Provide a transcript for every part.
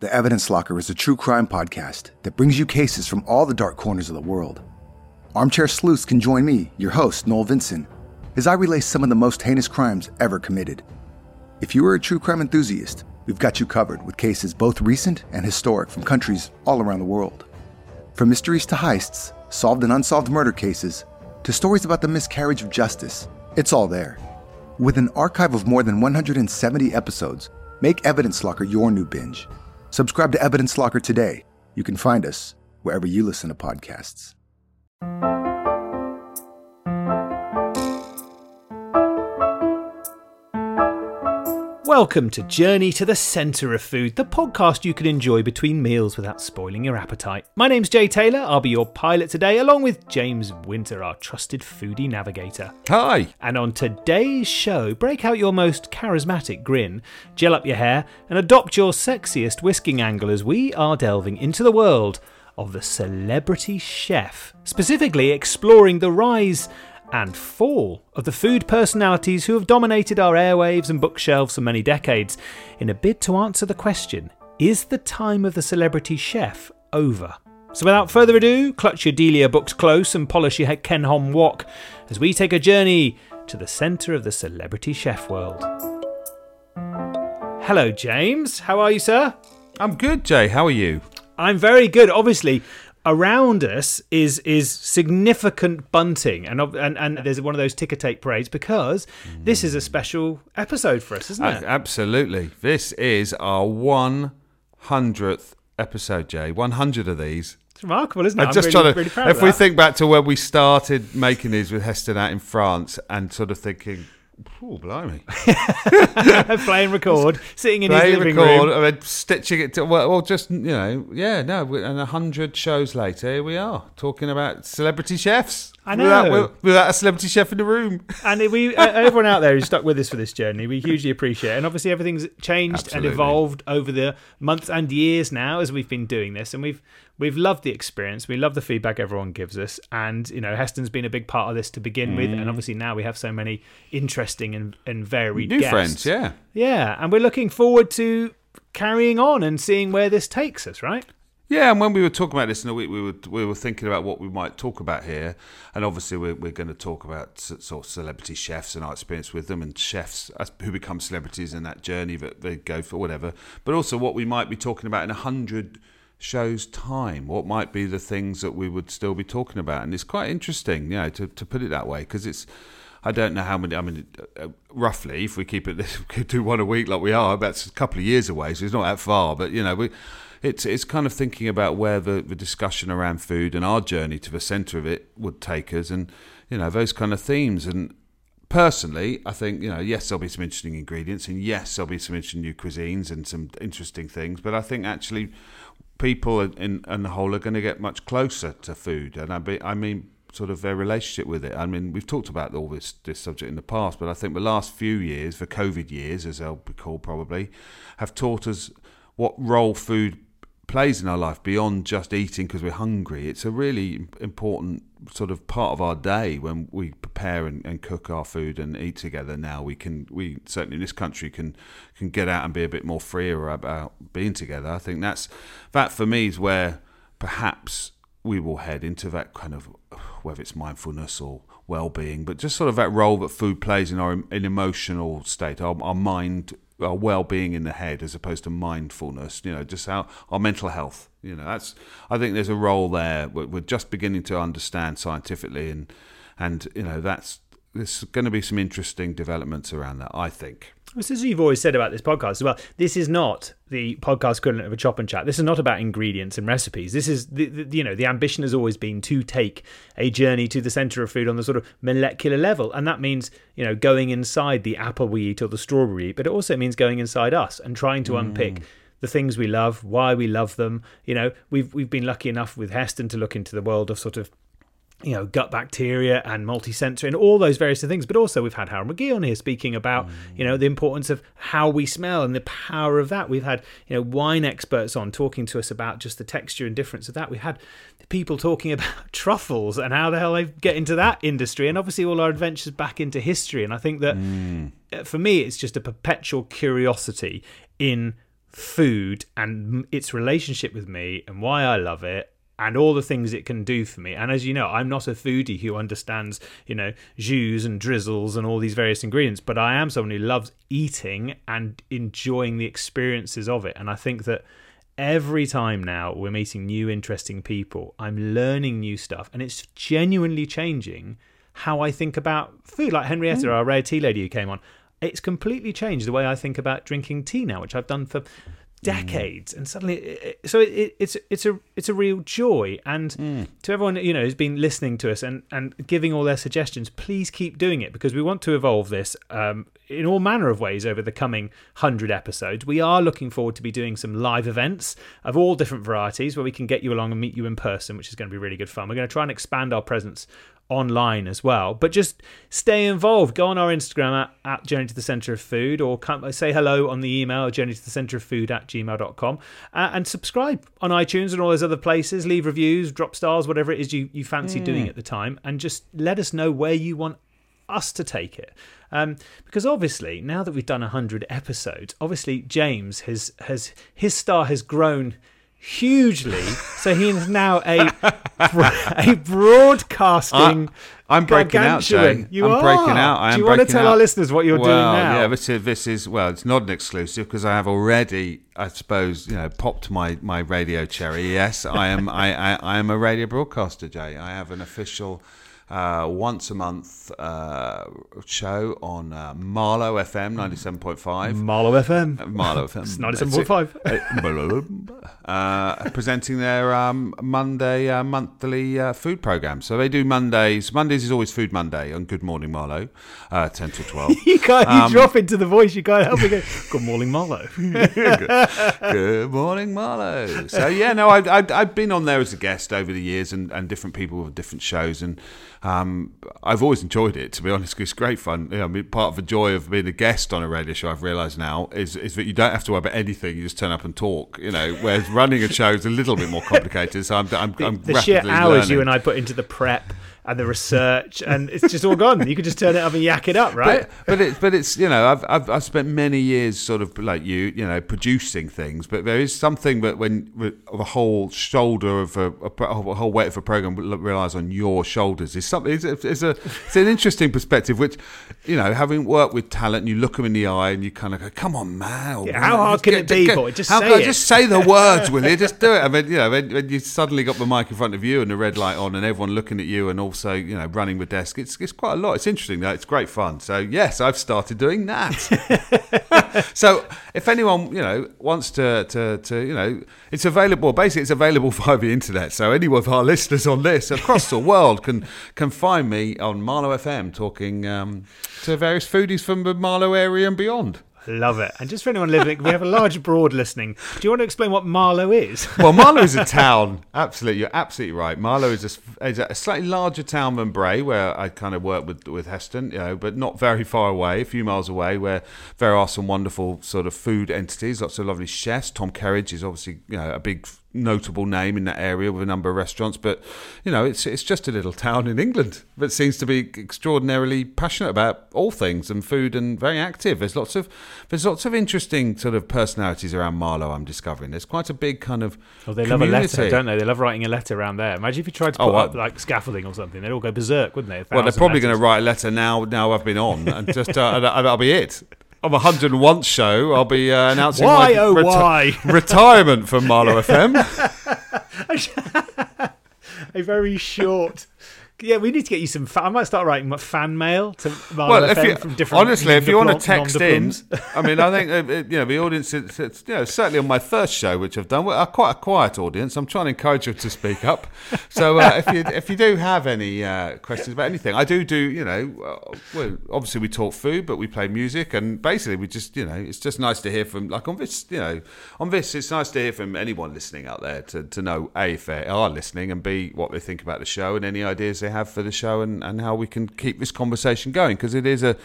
The Evidence Locker is a true crime podcast that brings you cases from all the dark corners of the world. Armchair sleuths can join me, your host, Noel Vinson, as I relay some of the most heinous crimes ever committed. If you are a true crime enthusiast, we've got you covered with cases both recent and historic from countries all around the world. From mysteries to heists, solved and unsolved murder cases, to stories about the miscarriage of justice, it's all there. With an archive of more than 170 episodes, make Evidence Locker your new binge. Subscribe to Evidence Locker today. You can find us wherever you listen to podcasts. Welcome to Journey to the Centre of Food, the podcast you can enjoy between meals without spoiling your appetite. My name's Jay Taylor. I'll be your pilot today, along with James Winter, our trusted foodie navigator. Hi. And on today's show, break out your most charismatic grin, gel up your hair, and adopt your sexiest whisking angle as we are delving into the world of the celebrity chef, specifically exploring the rise and fall of the food personalities who have dominated our airwaves and bookshelves for many decades in a bid to answer the question is the time of the celebrity chef over? So, without further ado, clutch your Delia books close and polish your Ken Hom wok as we take a journey to the centre of the celebrity chef world. Hello, James. How are you, sir? I'm good, Jay. How are you? I'm very good. Obviously, around us is is significant bunting, and and and there's one of those ticker tape parades because this is a special episode for us, isn't it? Absolutely. This is our 100th episode, Jay. 100 of these. It's remarkable, isn't it? I'm I'm just really, trying to. really proud if we that. think back to when we started making these with Heston out in France and sort of thinking, oh, blimey. playing record, sitting in his Play, living record, room. and then stitching it to, well, well, just, you know, yeah, no, we- and 100 shows later, here we are, talking about celebrity chefs. I Without, know. without a celebrity chef in the room. And we, uh, everyone out there who's stuck with us for this journey, we hugely appreciate it. And obviously, everything's changed Absolutely. and evolved over the months and years now as we've been doing this, and we've we've loved the experience. We love the feedback everyone gives us, and you know, Heston's been a big part of this to begin with, and mm. obviously now we have so many interesting and, and varied New guests. friends, yeah. yeah, and we're looking forward to carrying on and seeing where this takes us. Right? Yeah, and when we were talking about this in the week, we were we were thinking about what we might talk about here, and obviously we're, we're going to talk about sort of celebrity chefs and our experience with them, and chefs uh, who become celebrities in that journey that they go for whatever, but also what we might be talking about in a hundred shows time. What might be the things that we would still be talking about, and it's quite interesting, you know, to to put it that way, because it's. I don't know how many. I mean, uh, roughly, if we keep it, this, we could do one a week like we are. That's a couple of years away, so it's not that far. But you know, we, it's it's kind of thinking about where the, the discussion around food and our journey to the centre of it would take us, and you know those kind of themes. And personally, I think you know, yes, there'll be some interesting ingredients, and yes, there'll be some interesting new cuisines and some interesting things. But I think actually, people in, in, the whole are going to get much closer to food, and I, be, I mean sort of their relationship with it. I mean, we've talked about all this this subject in the past, but I think the last few years, the COVID years, as they'll be called probably, have taught us what role food plays in our life beyond just eating because we're hungry. It's a really important sort of part of our day when we prepare and, and cook our food and eat together. Now we can, we certainly in this country can can get out and be a bit more freer about being together. I think that's that for me is where perhaps we will head into that kind of whether it's mindfulness or well-being, but just sort of that role that food plays in our in emotional state, our, our mind, our well-being in the head, as opposed to mindfulness. You know, just how our mental health. You know, that's I think there's a role there. We're, we're just beginning to understand scientifically, and and you know that's there's going to be some interesting developments around that. I think. This is what you've always said about this podcast as well. This is not the podcast equivalent of a chop and chat. This is not about ingredients and recipes. This is the, the you know the ambition has always been to take a journey to the center of food on the sort of molecular level, and that means you know going inside the apple we eat or the strawberry eat, but it also means going inside us and trying to unpick mm. the things we love, why we love them. You know, we've we've been lucky enough with Heston to look into the world of sort of you know, gut bacteria and multisensory and all those various things. But also, we've had Harold McGee on here speaking about, you know, the importance of how we smell and the power of that. We've had, you know, wine experts on talking to us about just the texture and difference of that. We've had people talking about truffles and how the hell they get into that industry. And obviously, all our adventures back into history. And I think that uh, for me, it's just a perpetual curiosity in food and its relationship with me and why I love it and all the things it can do for me. And as you know, I'm not a foodie who understands, you know, jus and drizzles and all these various ingredients, but I am someone who loves eating and enjoying the experiences of it. And I think that every time now we're meeting new interesting people, I'm learning new stuff and it's genuinely changing how I think about food. Like Henrietta, mm. our rare tea lady who came on, it's completely changed the way I think about drinking tea now, which I've done for decades, mm. and suddenly, it, so it, it's it's a it's a real joy. And mm. to everyone you know who's been listening to us and and giving all their suggestions, please keep doing it because we want to evolve this um, in all manner of ways over the coming hundred episodes. We are looking forward to be doing some live events of all different varieties where we can get you along and meet you in person, which is going to be really good fun. We're going to try and expand our presence online as well. But just stay involved. Go on our Instagram at, at Journey to the Centre of Food or come, say hello on the email, journey to the centre of food at gmail.com uh, and subscribe on iTunes and all those other places. Leave reviews, drop stars, whatever it is you, you fancy mm. doing at the time. And just let us know where you want us to take it. Um, because obviously, now that we've done 100 episodes, obviously James has, has his star has grown hugely. so he is now a a broadcasting. I, am breaking out, Jay. You I'm are. breaking out. I am Do you want to tell out. our listeners what you're well, doing now? Yeah, this is, this is well, it's not an exclusive because I have already, I suppose, you know, popped my, my radio cherry. Yes, I am. I, I, I am a radio broadcaster, Jay. I have an official uh, once a month uh, show on uh, Marlow FM 97.5. Marlow FM. Uh, Marlow FM. It's 97.5. Uh, presenting their um, Monday uh, monthly food program. So they do Mondays. Mondays is always Food Monday on Good Morning Marlow, 10 to 12. you can't um, you drop into the voice, you can't help it. Good morning, Marlow. good, good, morning, Marlow. So, yeah, no, I, I, I've been on there as a guest over the years and, and different people with different shows. And um, I've always enjoyed it, to be honest. It's great fun. You know, I mean, part of the joy of being a guest on a radio show, I've realised now, is is that you don't have to worry about anything. You just turn up and talk. You know, whereas running a show is a little bit more complicated. So I'm, I'm, the, I'm the sheer hours learning. you and I put into the prep and the research, and it's just all gone. You could just turn it up and yak it up, right? But, but it's but it's you know I've, I've I've spent many years sort of like you you know producing things, but there is something that when the whole shoulder of a, a, whole weight of a program relies on your shoulders is something. It's, a, it's a it's an interesting perspective, which you know having worked with talent, you look them in the eye and you kind of go, "Come on, man! Yeah, how hard can get, it be, get, boy? Just say it. Just say the words, will you? Just do it." I mean, you know, when, when you suddenly got the mic in front of you and the red light on and everyone looking at you and all also you know running the desk. It's it's quite a lot. It's interesting though. It's great fun. So yes, I've started doing that. so if anyone you know wants to to to you know, it's available. Basically, it's available via the internet. So any of our listeners on this across the world can can find me on Marlow FM talking um, to various foodies from the Marlow area and beyond. Love it. And just for anyone living, we have a large broad listening. Do you want to explain what Marlow is? well, Marlow is a town. Absolutely, you're absolutely right. Marlow is a, is a, slightly larger town than Bray, where I kind of work with with Heston, you know, but not very far away, a few miles away, where there are some wonderful sort of food entities, lots of lovely chefs. Tom Kerridge is obviously you know a big notable name in that area with a number of restaurants. But you know, it's it's just a little town in England that seems to be extraordinarily passionate about all things and food and very active. There's lots of there's lots of interesting sort of personalities around Marlow. I'm discovering there's quite a big kind of oh they community. love a letter, don't they? They love writing a letter around there. Imagine if you tried to oh, put oh, up like scaffolding or something, they'd all go berserk, wouldn't they? Well, they're probably going to write a letter now. Now I've been on, and just uh, that'll be it on the 101 show, I'll be uh, announcing why, my oh, reti- why? retirement from Marlow FM. a very short yeah, we need to get you some. Fan, I might start writing fan mail to well, FM you, from different. Honestly, if you want to text in, I mean, I think uh, you know the audience. Is, it's, you know, certainly on my first show, which I've done, we're quite a quiet audience. I'm trying to encourage you to speak up. So uh, if you if you do have any uh, questions about anything, I do do. You know, uh, well, obviously we talk food, but we play music, and basically we just you know it's just nice to hear from like on this you know on this it's nice to hear from anyone listening out there to to know a if they are listening and b what they think about the show and any ideas they have for the show and, and how we can keep this conversation going. Because it is a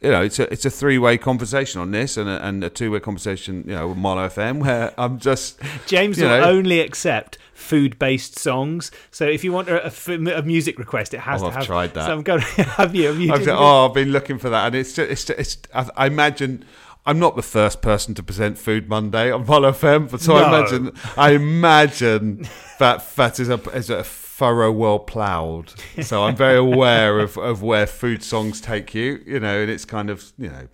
you know it's a it's a three way conversation on this and a, and a two way conversation you know with Marlow FM where I'm just James will know, only accept food based songs. So if you want a, a, a music request it has oh, to I've have tried that. so I'm going have you, have you I've, oh I've been looking for that. And it's just, it's, it's I imagine I'm not the first person to present Food Monday on Vol FM, but so I imagine I imagine that that is a is a furrow well ploughed. So I'm very aware of, of where food songs take you, you know, and it's kind of you know,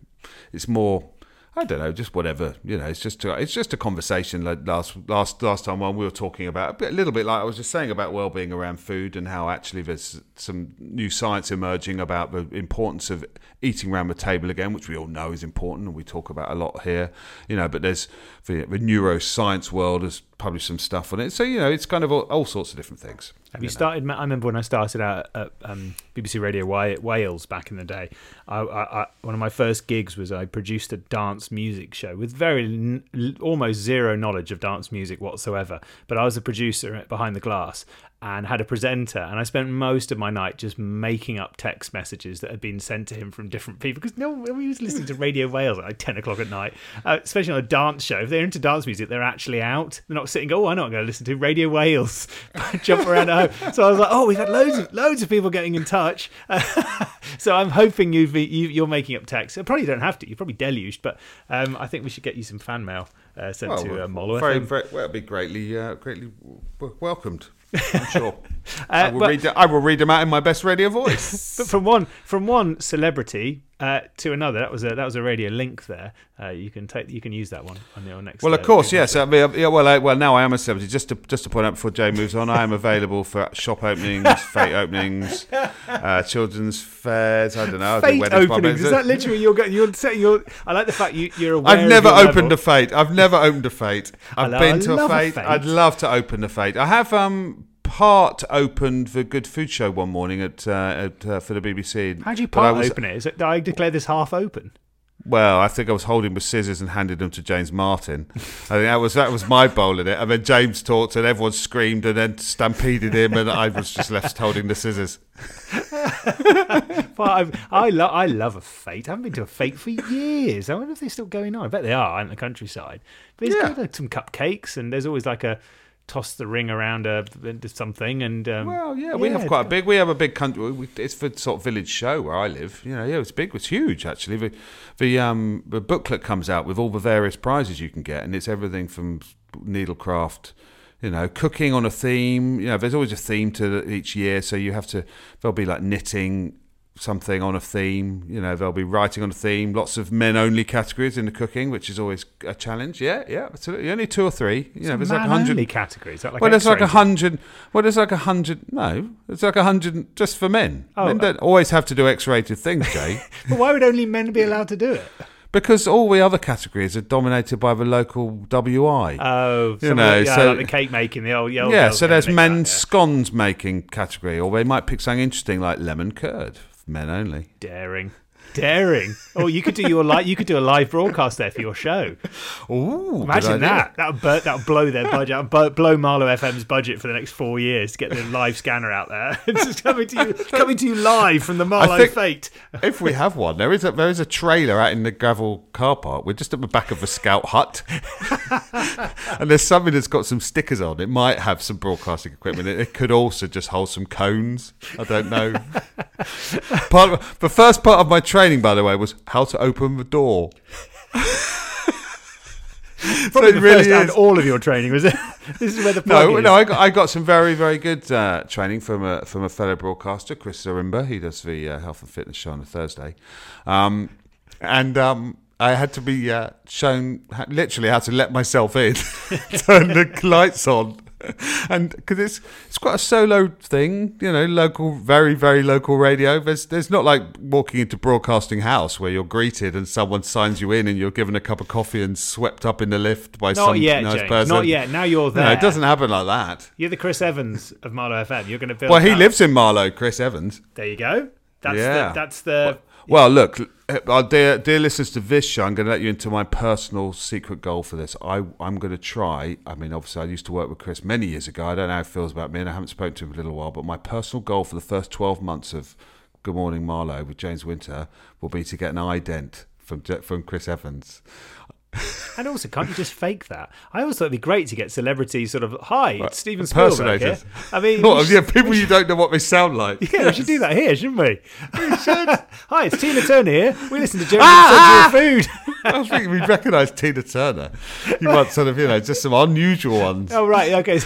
it's more. I don't know, just whatever. You know, it's just a, it's just a conversation. Like last last last time when we were talking about a, bit, a little bit like I was just saying about well-being around food and how actually there's some new science emerging about the importance of eating around the table again, which we all know is important and we talk about a lot here. You know, but there's the, the neuroscience world has published some stuff on it. So you know, it's kind of all, all sorts of different things. Have you started? I remember when I started out at um, BBC Radio Wales back in the day. I, I, I, one of my first gigs was I produced a dance music show with very almost zero knowledge of dance music whatsoever. But I was a producer behind the glass and had a presenter, and I spent most of my night just making up text messages that had been sent to him from different people because no one was listening to Radio Wales at like ten o'clock at night, uh, especially on a dance show. If they're into dance music, they're actually out. They're not sitting. Oh, I'm not going to listen to Radio Wales. Jump around at home. So I was like, oh, we've had loads of loads of people getting in touch. so I'm hoping you've you, you're making up text. I probably don't have to. You're probably deluged, but um, I think we should get you some fan mail uh, sent to uh, Marlow. very, very, well, it'll be greatly, uh, greatly w- welcomed. I'm sure. Uh, I will but- read. I will read them out in my best radio voice. But from one from one celebrity uh, to another, that was a that was a radio link there. Uh, you can take you can use that one on your next. Well, of uh, course, yes. I mean, yeah, well, I, well, now I am a celebrity. Just to just to point out before Jay moves on, I am available for shop openings, fete openings, uh, children's fairs. I don't know. Do Fete openings. Is that literally you're getting, You're saying you're. I like the fact you, you're aware. I've never opened level. a fete. I've never opened a fete. I've love- been to a love a fete. fete. I'd love to open a fete. I have um part opened the Good Food Show one morning at, uh, at uh, for the BBC. How do you part was- open it? Is it? I declare this half open. Well, I think I was holding with scissors and handed them to James Martin. I think that was that was my bowl in it. And then James talked, and everyone screamed, and then stampeded him, and I was just left holding the scissors. But I've, I love I love a fete. I haven't been to a fete for years. I wonder if they're still going on. I bet they are in the countryside. But it's Yeah. good. Like some cupcakes, and there's always like a toss the ring around a, something. And um, Well, yeah, we have quite a big. We have a big country. We, it's for sort of village show where I live. You know, yeah, it's big. It's huge actually. The the um the booklet comes out with all the various prizes you can get, and it's everything from needlecraft. You know, cooking on a theme. You know, there's always a theme to each year, so you have to. There'll be like knitting something on a theme. You know, they'll be writing on a theme. Lots of men-only categories in the cooking, which is always a challenge. Yeah, yeah, absolutely. Only two or three. You know, there's like hundred category. Like well, there's like a hundred. Well, there's like a hundred. No, it's like a hundred just for men. Oh, men uh, don't always have to do X-rated things, Jay, But why would only men be allowed to do it? because all the other categories are dominated by the local WI. Oh, You know, yeah, so- like the cake making, the old, the old yeah, so there's men's that, scones making category, or they might pick something interesting like lemon curd, men only. daring, daring. Oh, you could do your li- you could do a live broadcast there for your show. Ooh, Imagine that. That would that would blow their budget. That blow Marlow FM's budget for the next four years to get the live scanner out there. it's just coming to you, coming to you live from the Marlow Fete. If we have one, there is a there is a trailer out in the gravel car park. We're just at the back of a scout hut, and there's something that's got some stickers on. It might have some broadcasting equipment. It, it could also just hold some cones. I don't know. part of, the first part of my training, by the way, was how to open the door. Probably it the really first and all of your training was it? this is where the No, is. no, I got, I got some very, very good uh, training from a from a fellow broadcaster, Chris Zarimba. He does the uh, health and fitness show on a Thursday, um, and um, I had to be uh, shown literally how to let myself in, turn the lights on, and because it's it's quite a solo thing, you know, local, very, very local radio. There's there's not like walking into broadcasting house where you're greeted and someone signs you in and you're given a cup of coffee and swept up in the lift by Not some yet, nice James. person. Not yet. Now you're there. No, it doesn't happen like that. You're the Chris Evans of Marlow FM. You're going to build. Well, he that. lives in Marlow, Chris Evans. There you go. That's Yeah. the, that's the. Well, look, dear, dear listeners to this show, I'm going to let you into my personal secret goal for this. I, I'm going to try. I mean, obviously, I used to work with Chris many years ago. I don't know how he feels about me, and I haven't spoken to him in a little while. But my personal goal for the first 12 months of Good Morning Marlow with James Winter will be to get an ident from from Chris Evans. And also, can't you just fake that? I always thought it'd be great to get celebrities sort of, hi, it's Steven Spielberg here. I mean, What, should- yeah, people you don't know what they sound like. yeah, we should do that here, shouldn't we? Hi, it's Tina Turner here. We listen to James Ah, and Food. I was thinking we'd recognise Tina Turner. You want sort of, you know, just some unusual ones. oh, right, okay.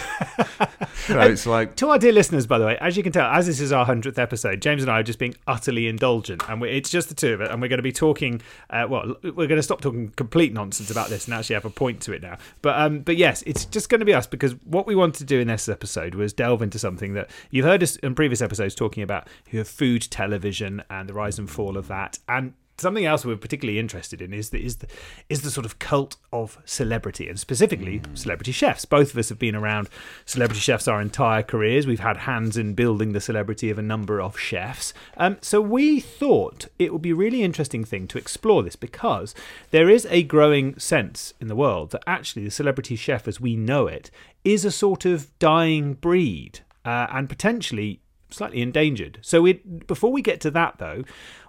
You know, it's like, To our dear listeners, by the way, as you can tell, as this is our hundredth episode, James and I are just being utterly indulgent, and we, it's just the two of it, and we're going to be talking. Uh, well, we're going to stop talking complete nonsense about this and actually have a point to it now. But um, but yes, it's just going to be us because what we wanted to do in this episode was delve into something that you've heard us in previous episodes talking about, you know, food television and the rise and fall of that, and something else we're particularly interested in is the is the is the sort of cult of celebrity and specifically celebrity chefs. Both of us have been around celebrity chefs our entire careers. We've had hands in building the celebrity of a number of chefs. Um, so we thought it would be a really interesting thing to explore this because there is a growing sense in the world that actually the celebrity chef as we know it is a sort of dying breed uh, and potentially slightly endangered. So we before we get to that though,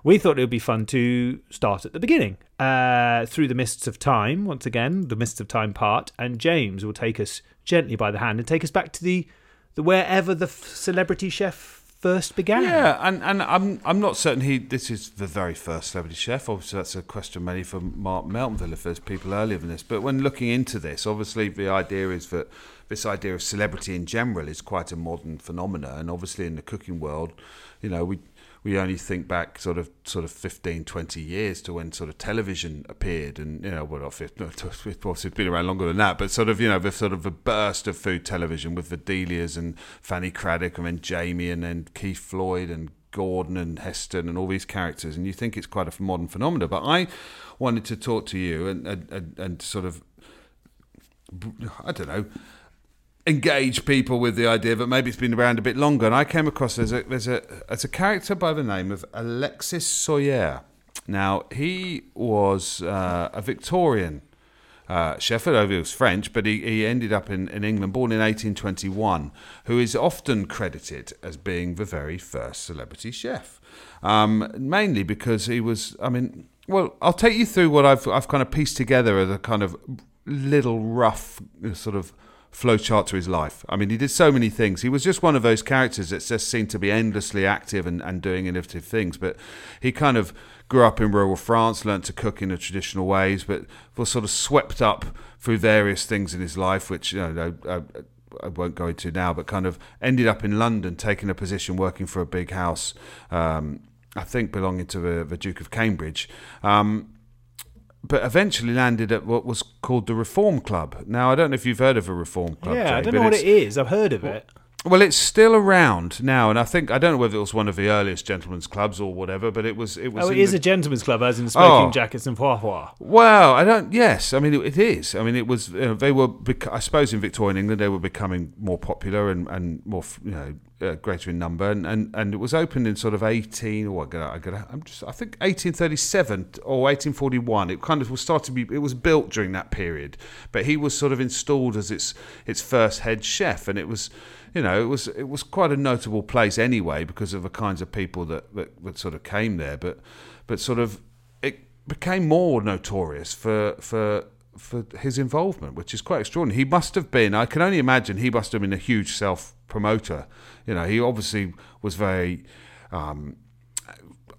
we thought it would be fun to start at the beginning, uh, through the mists of time. Once again, the mists of time part, and James will take us gently by the hand and take us back to the, the wherever the celebrity chef first began. yeah, and, and I'm I'm not certain he this is the very first celebrity chef. Obviously, that's a question mainly for Marc Meltonville if there's people earlier than this. But when looking into this, obviously the idea is that this idea of celebrity in general is quite a modern phenomena, and obviously in the cooking world, you know, we we only think back sort of sort of 15, 20 years to when sort of television appeared, and you know, well, not 15, no, it's been around longer than that, but sort of you know, the sort of the burst of food television with the Delias and Fanny Cradock, and then Jamie, and then Keith Floyd and Gordon and Heston and all these characters, and you think it's quite a modern phenomenon. But I wanted to talk to you and and, and, and sort of I don't know engage people with the idea that maybe it's been around a bit longer. And I came across there's a there's a there's a character by the name of Alexis Soyer. Now he was uh, a Victorian uh, chef, although he was French, but he, he ended up in, in England, born in 1821, who is often credited as being the very first celebrity chef. Um, mainly because he was, I mean, well, I'll take you through what I've, I've kind of pieced together as a kind of little rough sort of flowchart to his life. I mean, he did so many things. He was just one of those characters that just seemed to be endlessly active and, and doing innovative things. But he kind of grew up in rural France, learnt to cook in the traditional ways, but was sort of swept up through various things in his life, which, you know, I, I won't go into now, but kind of ended up in London, taking a position working for a big house, um, I think belonging to the, the Duke of Cambridge. Um, but eventually landed at what was called the Reform Club. Now, I don't know if you've heard of a Reform Club. yeah, I don't know what it's- I've heard of it. Well, it's still around now, and I think I don't know whether it was one of the earliest gentlemen's clubs or whatever, but it was. It was. Oh, it is the- a gentleman's club, as in oh. smoking Oh. jackets and foie foie. Well, I don't. Yes, I mean it, it is. I mean it was. You know, they were. bec- I suppose in Victorian England they were becoming more popular and, and more you know uh, greater in number, and, and, and it was opened in sort of eighteen. Or I got. I got. I'm just. I think eighteen thirty seven or eighteen forty one. It kind of was started to be. It was built during that period, but he was sort of installed as its its first head chef, and it was. You know, it was it was quite a notable place anyway because of the kinds of people that, that, that sort of came there, but but sort of it became more notorious for for for his involvement, which is quite extraordinary. He must have been. I can only imagine he must have been a huge self promoter. You know, he obviously was very. Um,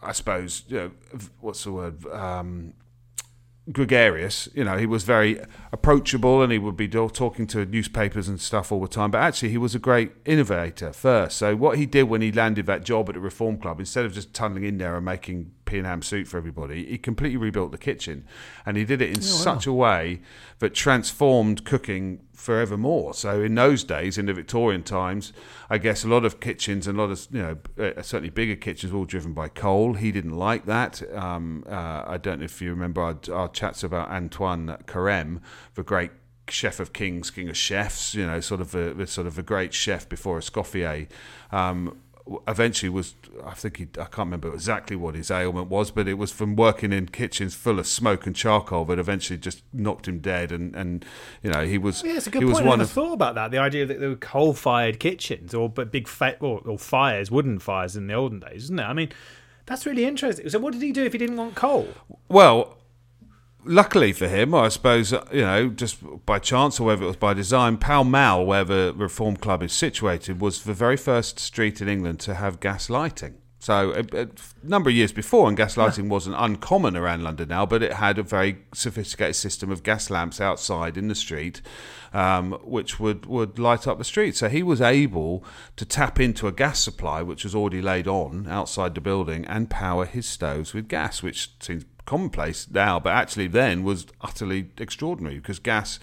I suppose you know, what's the word um, gregarious. You know, he was very approachable and he would be talking to newspapers and stuff all the time. But actually, he was a great innovator first. So, what he did when he landed that job at the Reform Club, instead of just tunneling in there and making pea and ham soup for everybody, he completely rebuilt the kitchen. And he did it in oh, such a way that transformed cooking forevermore. So, in those days, in the Victorian times, I guess a lot of kitchens and a lot of, you know, uh, certainly bigger kitchens were all driven by coal. He didn't like that. Um, uh, I don't know if you remember our, our chats about Antoine Carême, the great chef of kings, king of chefs, you know, sort of a, sort of a great chef before Escoffier. Um, eventually was I think he, I can't remember exactly what his ailment was, but it was from working in kitchens full of smoke and charcoal that eventually just knocked him dead. And, and you know he was Yeah, it's a good he was point. I one never of thought about that. The idea that there were coal-fired kitchens or but big fa- or, or fires, wooden fires in the olden days, isn't it? I mean, that's really interesting. So, what did he do if he didn't want coal? Well, luckily for him, I suppose, uh, you know, just by chance or whether it was by design, Pall Mall, where the Reform Club is situated, was the very first street in England to have gas lighting. So a, a number of years before, and gas lighting wasn't uncommon around London now, but it had a very sophisticated system of gas lamps outside in the street, um, which would, would light up the street. So he was able to tap into a gas supply, which was already laid on outside the building, and power his stoves with gas, which seems commonplace now, but actually then was utterly extraordinary because gas,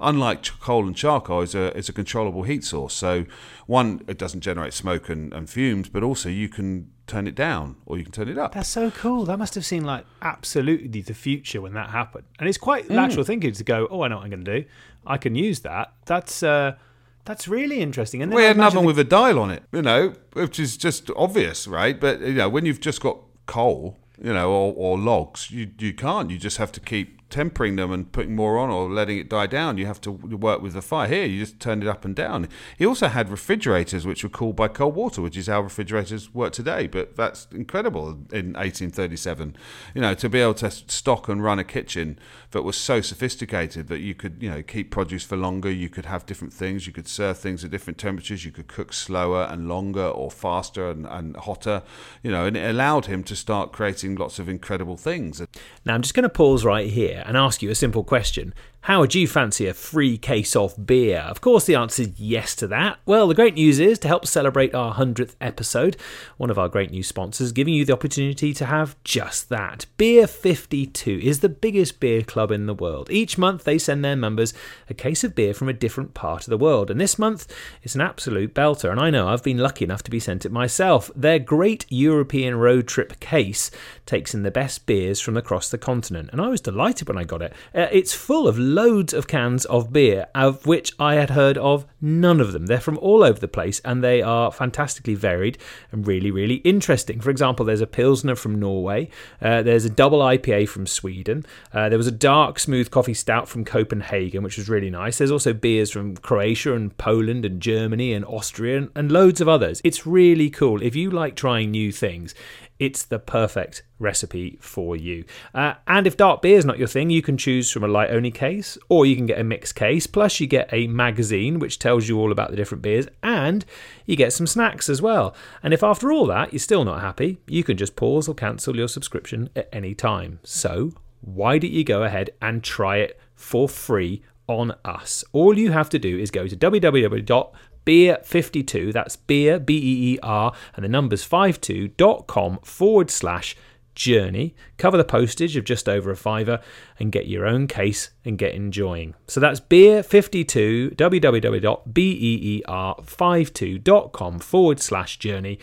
unlike coal and charcoal, is a is a controllable heat source. So one, it doesn't generate smoke and, and fumes, but also you can turn it down or you can turn it up. That's so cool. That must have seemed like absolutely the future when that happened. And it's quite lateral thinking to go, oh, I know what I'm going to do. I can use that. That's uh, that's really interesting. And then we had another one the- with a dial on it, you know, which is just obvious, right? But you know, when you've just got coal, you know, or, or logs, you you can't. You just have to keep tempering them and putting more on or letting it die down. You have to work with the fire. Here, you just turn it up and down. He also had refrigerators, which were cooled by cold water, which is how refrigerators work today. But that's incredible in 1837. You know, to be able to stock and run a kitchen that was so sophisticated that you could, you know, keep produce for longer. You could have different things. You could serve things at different temperatures. You could cook slower and longer or faster and, and hotter. You know, and it allowed him to start creating lots of incredible things. Now, I'm just going to pause right here and ask you a simple question. How would you fancy a free case of beer? Of course, the answer is yes to that. Well, the great news is to help celebrate our 100th episode, one of our great new sponsors giving you the opportunity to have just that. Beer 52 is the biggest beer club in the world. Each month, they send their members a case of beer from a different part of the world. And this month, it's an absolute belter. And I know I've been lucky enough to be sent it myself. Their great European road trip case takes in the best beers from across the continent. And I was delighted when I got it. Uh, it's full of loads of cans of beer, of which I had heard of none of them. They're from all over the place and they are fantastically varied and really, really interesting. For example, there's a Pilsner from Norway, uh, there's a double IPA from Sweden, uh, there was a dark, smooth coffee stout from Copenhagen, which was really nice. There's also beers from Croatia and Poland and Germany and Austria and, and loads of others. It's really cool. If you like trying new things, it's the perfect recipe for you. Uh, and if dark beer is not your thing, you can choose from a light only case or you can get a mixed case. Plus, you get a magazine which tells you all about the different beers and you get some snacks as well. And if after all that you're still not happy, you can just pause or cancel your subscription at any time. So, why don't you go ahead and try it for free on us? All you have to do is go to www beer52 that's beer b-e-e-r and the numbers 52.com forward slash journey. Cover the postage of just over a fiver and get your own case and get enjoying. So that's beer52 www.beer52.com forward slash journey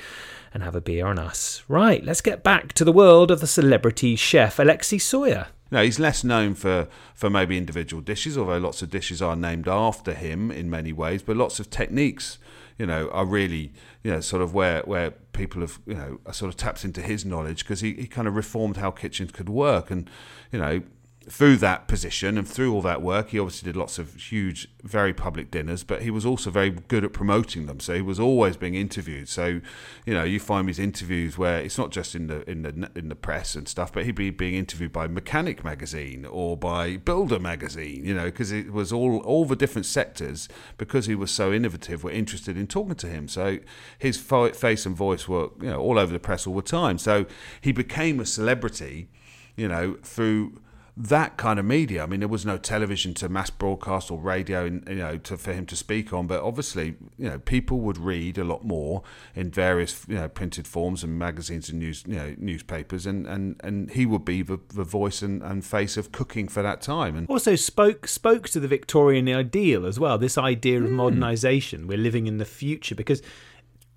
and have a beer on us. Right let's get back to the world of the celebrity chef Alexis Soyer No, he's less known for, for maybe individual dishes, although lots of dishes are named after him in many ways. But lots of techniques, you know, are really, you know, sort of where where people have, you know, sort of tapped into his knowledge because he, he kind of reformed how kitchens could work, and you know, through that position and through all that work, he obviously did lots of huge, very public dinners, but he was also very good at promoting them. So he was always being interviewed. So, you know, you find these interviews where it's not just in the in the in the press and stuff, but he'd be being interviewed by Mechanic magazine or by Builder magazine. You know, because it was all all the different sectors because he was so innovative were interested in talking to him. So his face and voice were you know all over the press all the time. So he became a celebrity, you know, through that kind of media. I mean, there was no television to mass broadcast or radio, in, you know, to, for him to speak on. But obviously, you know, people would read a lot more in various, you know, printed forms and magazines and news, you know, newspapers, and and and he would be the, the voice and, and face of cooking for that time. And also spoke spoke to the Victorian ideal as well. This idea of hmm. modernization. We're living in the future because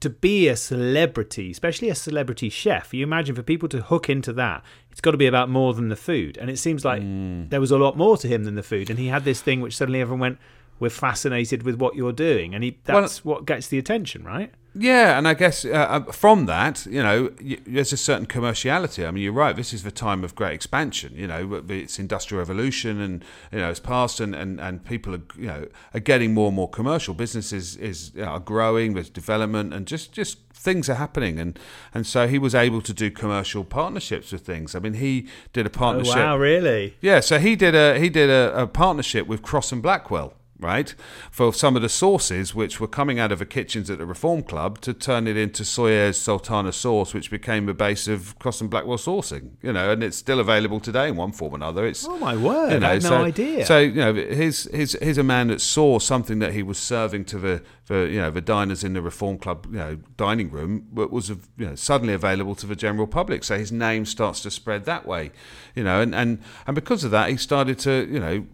to be a celebrity, especially a celebrity chef, you imagine for people to hook into that, it's got to be about more than the food. And it seems like mm. there was a lot more to him than the food. And he had this thing which suddenly everyone went, "We're fascinated with what you're doing," and he that's what gets the attention, right? Yeah, and I guess uh, uh, from that, you know, y- there's a certain commerciality. I mean, you're right. This is the time of great expansion. You know, it's industrial revolution, and you know, it's past, and, and, and people are you know are getting more and more commercial. Businesses is you know, are growing. There's development, and just just things are happening, and and so he was able to do commercial partnerships with things. I mean, he did a partnership. Oh, wow, really? Yeah, so he did a he did a, a partnership with Crosse and Blackwell right, for some of the sauces which were coming out of the kitchens at the Reform Club to turn it into Soyer's Sultana sauce, which became the base of Crosse and Blackwell saucing, you know, and it's still available today in one form or another. It's oh my word, you know, I had so, no idea. So you know, he's he's he's a man that saw something that he was serving to the the you know the diners in the Reform Club you know dining room, but was you know suddenly available to the general public. So his name starts to spread that way, you know, and and and because of that, he started to you know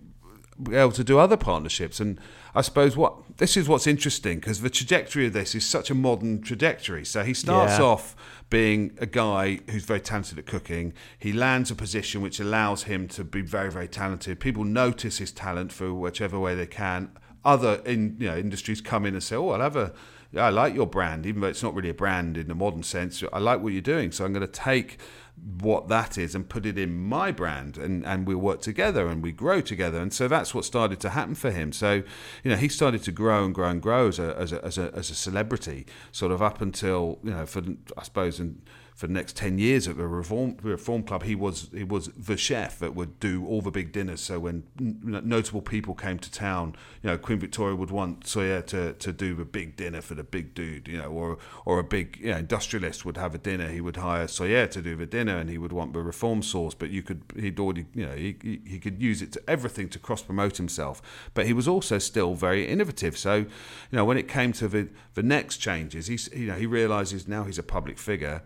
able to do other partnerships. And I suppose what this is what's interesting because the trajectory of this is such a modern trajectory. So he starts Yeah. off being a guy who's very talented at cooking. He lands a position which allows him to be very, very talented. People notice his talent for whichever way they can. Other in you know industries come in and say, "Oh, I'll have a." I like your brand, even though it's not really a brand in the modern sense. I like what you're doing, so I'm going to take what that is and put it in my brand and, and we work together and we grow together. And so that's what started to happen for him. So you know he started to grow and grow and grow as a, as a, as a, as a celebrity sort of up until you know for I suppose and for the next 10 years at the Reform, Reform Club, he was he was the chef that would do all the big dinners. So when n- notable people came to town, you know, Queen Victoria would want Soyer to, to do the big dinner for the big dude, you know, or or a big you know, industrialist would have a dinner. He would hire Soyer to do the dinner and he would want the reform sauce, but you could, he'd already, you know, he, he, he could use it to everything to cross promote himself. But he was also still very innovative. So, you know, when it came to the, the next changes, he's, you know, he realizes now he's a public figure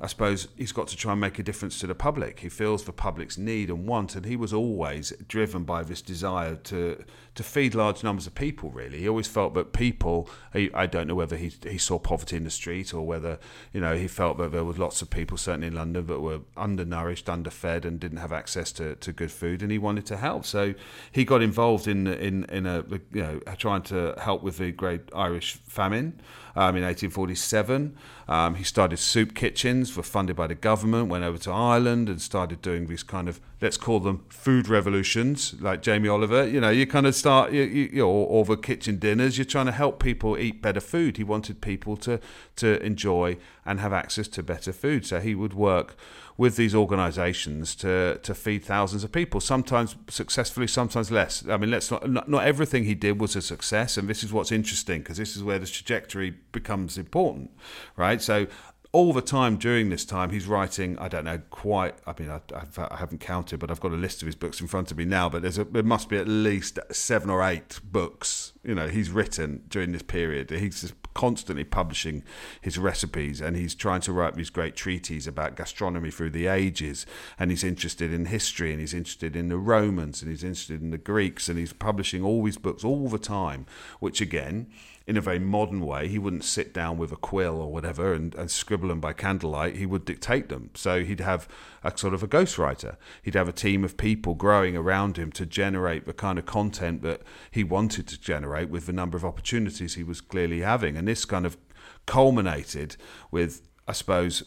I suppose he's got to try and make a difference to the public. He feels the public's need and want, and he was always driven by this desire to to feed large numbers of people. Really, he always felt that people. I don't know whether he he saw poverty in the street or whether you know he felt that there was lots of people, certainly in London, that were undernourished, underfed, and didn't have access to, to good food, and he wanted to help. So he got involved in in in a you know trying to help with the Great Irish Famine um, in 1847. Um, he started soup kitchens, were funded by the government, went over to Ireland and started doing these kind of, let's call them food revolutions, like Jamie Oliver. You know, you kind of start, you, you, or, kitchen dinners, you're trying to help people eat better food. He wanted people to, to enjoy and have access to better food. So he would work with these organisations to to feed thousands of people. Sometimes successfully, sometimes less. I mean, let's not not, not everything he did was a success, and this is what's interesting because this is where the trajectory becomes important, right? So all the time during this time, he's writing. I don't know quite. I mean, I, I haven't counted, but I've got a list of his books in front of me now. But there's a, there must be at least seven or eight books. You know, he's written during this period. He's just constantly publishing his recipes, and he's trying to write these great treatises about gastronomy through the ages. And he's interested in history, and he's interested in the Romans, and he's interested in the Greeks, and he's publishing all these books all the time. Which again in a very modern way. He wouldn't sit down with a quill or whatever and, and scribble them by candlelight. He would dictate them. So he'd have a sort of a ghostwriter. He'd have a team of people growing around him to generate the kind of content that he wanted to generate with the number of opportunities he was clearly having. And this kind of culminated with, I suppose,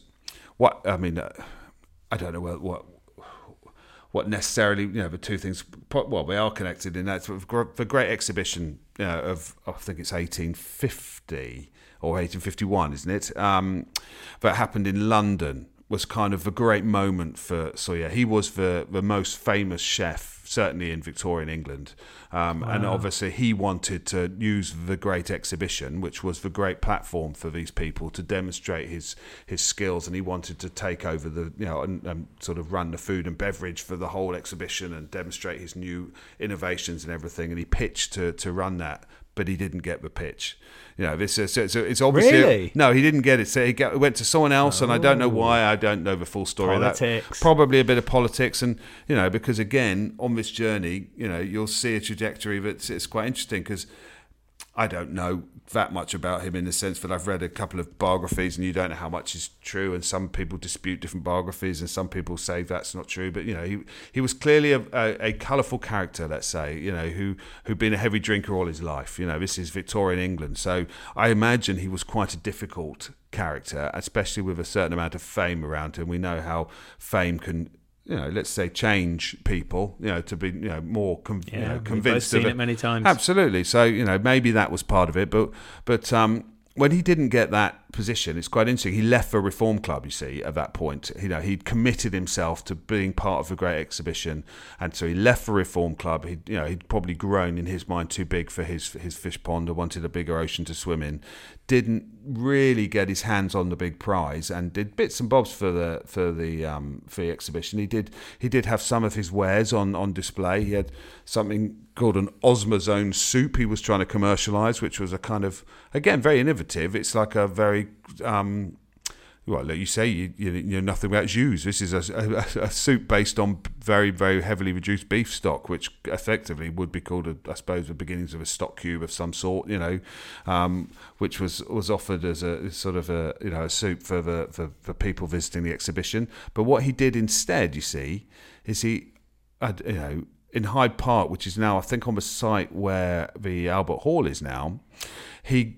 what I mean. Uh, I don't know what, what what necessarily you know the two things well they are connected in that the great exhibition you know, of I think it's 1850 or 1851 isn't it? Um, that happened in London was kind of a great moment for Soyer he was the the most famous chef certainly in Victorian England. Um, wow. And obviously, he wanted to use the Great Exhibition, which was the great platform for these people to demonstrate his his skills. And he wanted to take over the, you know, and, and sort of run the food and beverage for the whole exhibition and demonstrate his new innovations and everything. And he pitched to to run that but he didn't get the pitch. You know, this is so, so it's obviously really? no, he didn't get it. So he got, went to someone else, oh. and I don't know why. Oh. I don't know the full story. Politics. That probably a bit of politics, and you know, because again, on this journey, you know, you'll see a trajectory that's it's quite interesting because I don't know that much about him in the sense that I've read a couple of biographies and you don't know how much is true and some people dispute different biographies and some people say that's not true but you know he he was clearly a, a, a colourful character let's say you know who who'd been a heavy drinker all his life. You know this is Victorian England. So I imagine he was quite a difficult character especially with a certain amount of fame around him. We know how fame can you know, let's say change people, you know, to be, you know, more com- Yeah, you know, we've both convinced seen of it many times. Absolutely. So you know, maybe that was part of it, but but um, when he didn't get that position, it's quite interesting. He left for Reform Club. You see, at that point, you know, he'd committed himself to being part of a great exhibition, and so he left for Reform Club. He, you know, he'd probably grown in his mind too big for his his fish pond, or wanted a bigger ocean to swim in. Didn't really get his hands on the big prize, and did bits and bobs for the for the um, for the exhibition. He did he did have some of his wares on on display. He had something called an Osmazome soup he was trying to commercialize, which was a kind of again very innovative. It's like a very um, well, you say, you, you, know nothing about jus. This is a, a, a soup based on very, very heavily reduced beef stock, which effectively would be called, a, I suppose, the beginnings of a stock cube of some sort. You know, um, which was was offered as a sort of a you know a soup for the for, for people visiting the exhibition. But what he did instead, you see, is he, you know, in Hyde Park, which is now I think on the site where the Albert Hall is now, he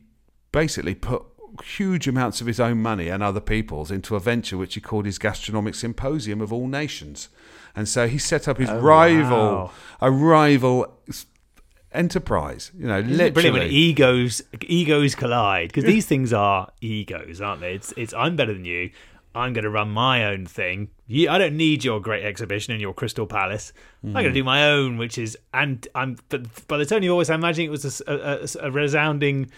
basically put huge amounts of his own money and other people's into a venture which he called his gastronomic symposium of all nations. And so he set up his Oh, rival, wow. a rival enterprise. You know, it brilliant when literally. egos egos collide because these things are egos, aren't they? It's it's I'm better than you. I'm going to run my own thing. You, I don't need your great exhibition in your Crystal Palace. I'm going to do my own, which is and I'm. But by the tone of your voice, I'm imagining it was a resounding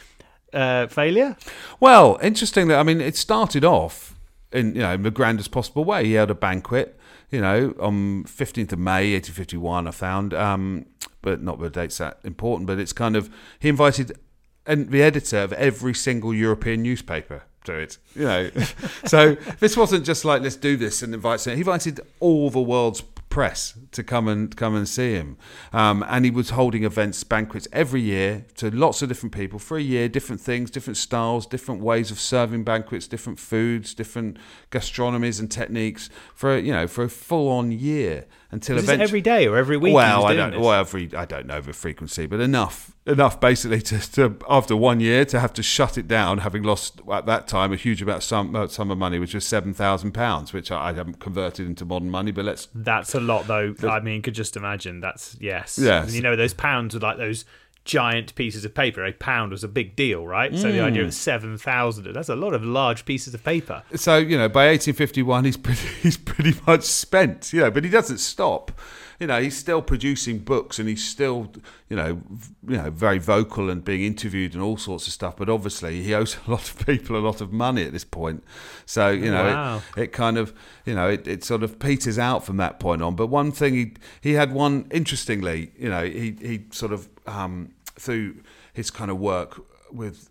uh, failure. Well, interestingly, I mean, it started off in you know in the grandest possible way. He had a banquet, you know, on fifteenth of May, eighteen fifty one. I found, um, but not the dates that important. But it's kind of he invited and the editor of every single European newspaper to it. You know, so this wasn't just like let's do this and invite. Him. He invited all the world's press to come and come and see him, um, and he was holding events, banquets every year to lots of different people for a year, different things, different styles, different ways of serving banquets, different foods, different gastronomies and techniques for you know for a full on year until this eventually every day or every week? well, was I don't. this? Well, every I don't know the frequency, but enough, enough basically to, to after one year to have to shut it down, having lost at that time a huge amount of sum, uh, sum of money, which was seven thousand pounds, which I, I haven't converted into modern money. But let's That's a lot, though. I mean, could just imagine. That's yes. Yes. And you know, those pounds were like those giant pieces of paper. A pound was a big deal, right? So the Mm. idea of seven thousand. That's a lot of large pieces of paper. so you know by 1851 he's pretty, he's pretty much spent you know but he doesn't stop you know he's still producing books and he's still you know you know very vocal and being interviewed and all sorts of stuff but obviously he owes a lot of people a lot of money at this point so you know Wow. it, it kind of you know it, it sort of peters out from that point on but one thing he he had one interestingly you know he he sort of um through his kind of work with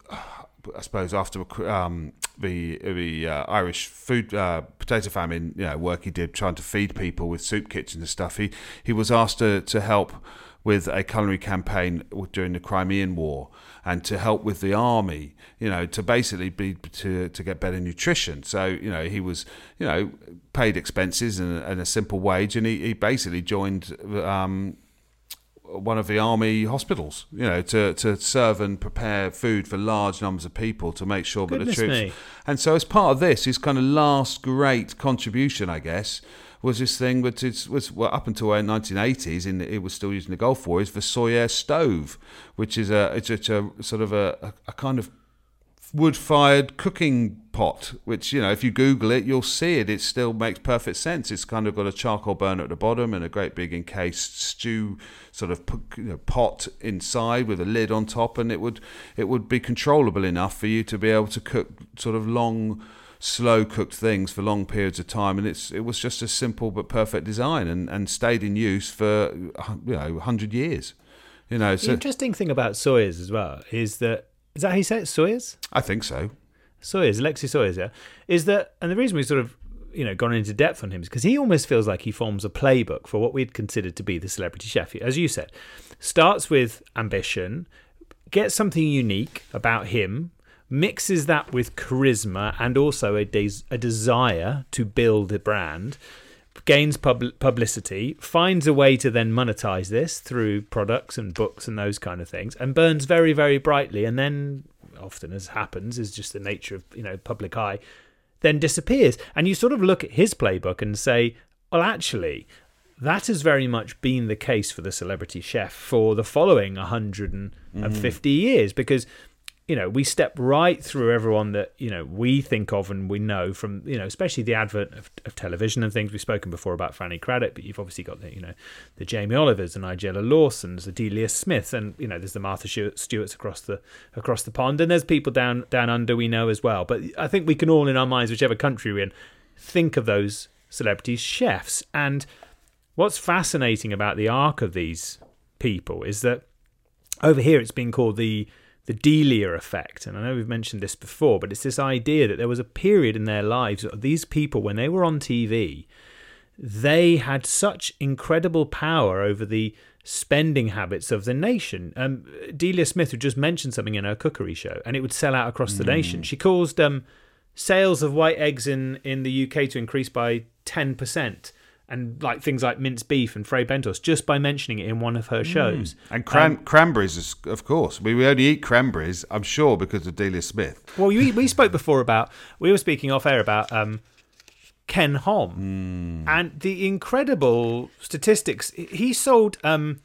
I suppose after um, the the uh, Irish food uh, potato famine, you know, work he did trying to feed people with soup kitchens and stuff, he he was asked to, to help with a culinary campaign during the Crimean War and to help with the army, you know, to basically be to to get better nutrition. So you know he was you know paid expenses and, and a simple wage, and he, he basically joined. Um, one of the army hospitals, you know, to, to serve and prepare food for large numbers of people to make sure that the troops. me. And so, as part of this, his kind of last great contribution, I guess, was this thing which is, was well, up until the 1980s, in it was still using the Gulf War, is the Soyer stove, which is a it's, it's a sort of a, a, a kind of wood-fired cooking pot which you know if you google it you'll see it it still makes perfect sense it's kind of got a charcoal burner at the bottom and a great big encased stew sort of you know, pot inside with a lid on top and it would it would be controllable enough for you to be able to cook sort of long slow cooked things for long periods of time and it's it was just a simple but perfect design and, and stayed in use for uh, you know 100 years you know so. The interesting thing about Soyers as well is that is that how you say it? Soyers. i think so Soyers, Alexis Soyers, yeah, is that, and the reason we've sort of, you know, gone into depth on him is because he almost feels like he forms a playbook for what we'd consider to be the celebrity chef. As you said, starts with ambition, gets something unique about him, mixes that with charisma and also a, des- a desire to build a brand, gains pub- publicity, finds a way to then monetize this through products and books and those kind of things, and burns very, very brightly, and then often as happens is just the nature of you know public eye, then disappears. And you sort of look at his playbook and say, well, actually, that has very much been the case for the celebrity chef for the following 150 mm. years because you know we step right through everyone that you know we think of and we know from you know especially the advent of, of television and things. We've spoken before about Fanny Cradock but you've obviously got the you know the Jamie Olivers and Nigella Lawsons the Delia Smiths and you know there's the Martha Stewarts across the across the pond. And there's people down down under we know as well. But I think we can all in our minds whichever country we're in think of those celebrities chefs. And what's fascinating about the arc of these people is that over here it's been called the the Delia effect. And I know we've mentioned this before, but it's this idea that there was a period in their lives these people when they were on TV, they had such incredible power over the spending habits of the nation. Um, Delia Smith would just mention something in her cookery show, and it would sell out across the mm. nation. She caused um, sales of white eggs in in the UK to increase by ten percent and like things like minced beef and Fray Bentos just by mentioning it in one of her mm. shows. Mm. And cran- um, cranberries, of course. We, we only eat cranberries, I'm sure, because of Delia Smith. Well, we, we spoke before about, we were speaking off air about um, Ken Hom mm. and the incredible statistics. He sold um,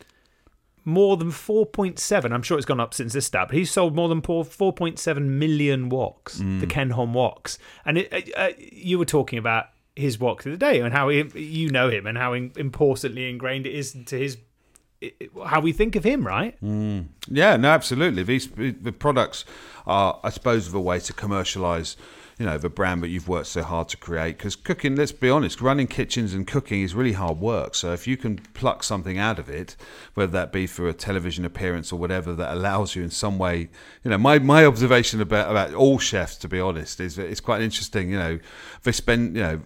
more than 4.7, I'm sure it's gone up since this stat, but he sold more than 4.7 million woks, mm. the Ken Hom woks. And it, uh, uh, you were talking about his wok of the day and how he, you know him and how importantly ingrained it is to his how we think of him, right? Mm. Yeah, no, absolutely. These the products are, I suppose, of a way to commercialize, you know, the brand that you've worked so hard to create. Because cooking, let's be honest, running kitchens and cooking is really hard work. So if you can pluck something out of it, whether that be for a television appearance or whatever, that allows you in some way, you know, my my observation about about all chefs, to be honest, is that it's quite interesting. You know, they spend, you know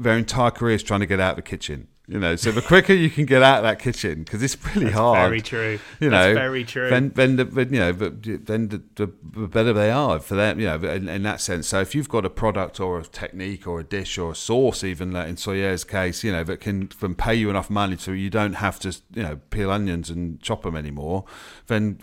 their entire careers trying to get out of the kitchen. You know, so the quicker you can get out of that kitchen, because it's really That's hard. Very true. You know, That's very true. Then, then the, you know, then the, the, better they are for them. You know, in, in, that sense. So if you've got a product or a technique or a dish or a sauce, even like in Soyer's case, you know, that can, can pay you enough money so you don't have to, you know, peel onions and chop them anymore, then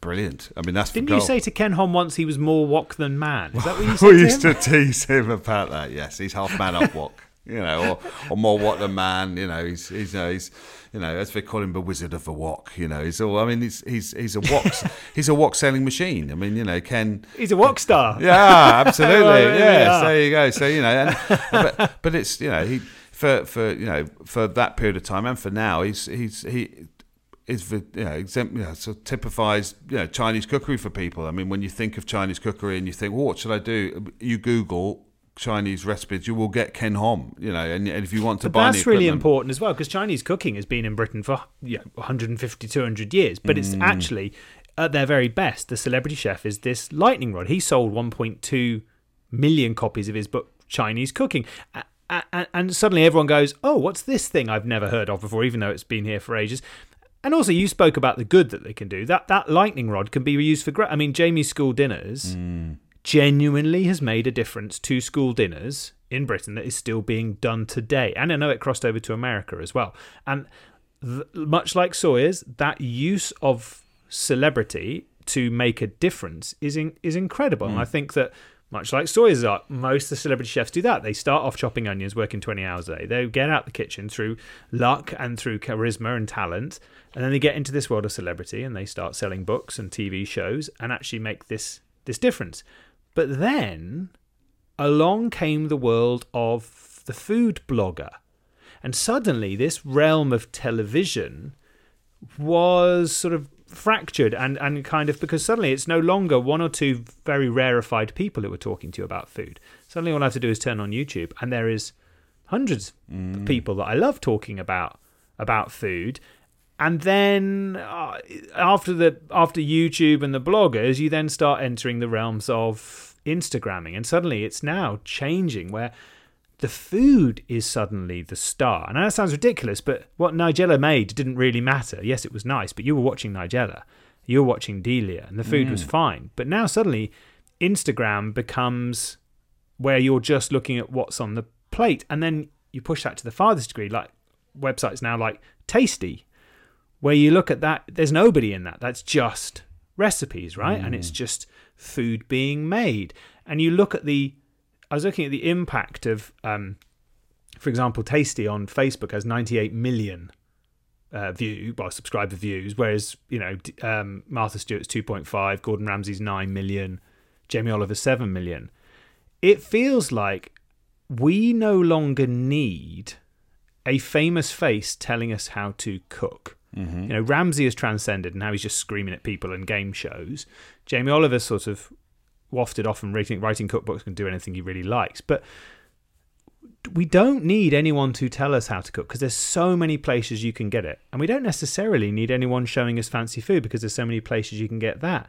brilliant. I mean, that's didn't you say to Ken Hom once he was more wok than man? Is that what you said? we to used to tease him about that. Yes, he's half man, half wok you know, or, or more what the man, you know, he's, he's, you know, he's, you know, as they call him, the wizard of the wok. You know, he's all. I mean, he's he's he's a wok he's a wok selling machine. I mean, you know, Ken. He's a wok star. Yeah, absolutely. well, yeah, so there you go. So you know, and, but but it's you know he for for you know for that period of time and for now he's he's he is the you know, exempt, you know, so typifies you know Chinese cookery for people. I mean, when you think of Chinese cookery and you think, well, what should I do? You Google Chinese recipes, you will get Ken Hom, you know, and, and if you want to but buy that's really important as well because Chinese cooking has been in Britain for you know, 150, 200 years, but mm. it's actually at their very best. The celebrity chef is this lightning rod. He sold 1.2 million copies of his book Chinese Cooking. And suddenly everyone goes, "Oh, what's this thing I've never heard of before?" Even though it's been here for ages. And also, you spoke about the good that they can do. That that lightning rod can be used for great. I mean, Jamie's school dinners. Mm genuinely has made a difference to school dinners in Britain that is still being done today. And I know it crossed over to America as well. And th- much like Soyer's, that use of celebrity to make a difference is in- is incredible. Mm. And I think that much like Soyer's art, most of the celebrity chefs do that. They start off chopping onions, working 20 hours a day. They get out the kitchen through luck and through charisma and talent. And then they get into this world of celebrity and they start selling books and TV shows and actually make this this difference. But then along came the world of the food blogger. And suddenly, this realm of television was sort of fractured and, and kind of because suddenly it's no longer one or two very rarefied people who are talking to you about food. Suddenly, all I have to do is turn on YouTube, and there is hundreds mm. of people that I love talking about about food. And then uh, after the after YouTube and the bloggers, you then start entering the realms of Instagramming. And suddenly it's now changing where the food is suddenly the star. And that sounds ridiculous, but what Nigella made didn't really matter. Yes, it was nice, but you were watching Nigella. you were watching Delia, and the food was fine. But now suddenly, Instagram becomes where you're just looking at what's on the plate, and then you push that to the farthest degree, like websites now like Tasty, where you look at that, there's nobody in that. That's just recipes, right? And it's just food being made. And you look at the, I was looking at the impact of, um, for example, Tasty on Facebook has 98 million uh, view, well, subscriber views, whereas you know um, Martha Stewart's 2.5, Gordon Ramsay's 9 million, Jamie Oliver's 7 million. It feels like we no longer need a famous face telling us how to cook. You know, Ramsay has transcended, and now he's just screaming at people in game shows. Jamie Oliver's sort of wafted off and writing, writing cookbooks and do anything he really likes. But we don't need anyone to tell us how to cook because there's so many places you can get it. And we don't necessarily need anyone showing us fancy food because there's so many places you can get that.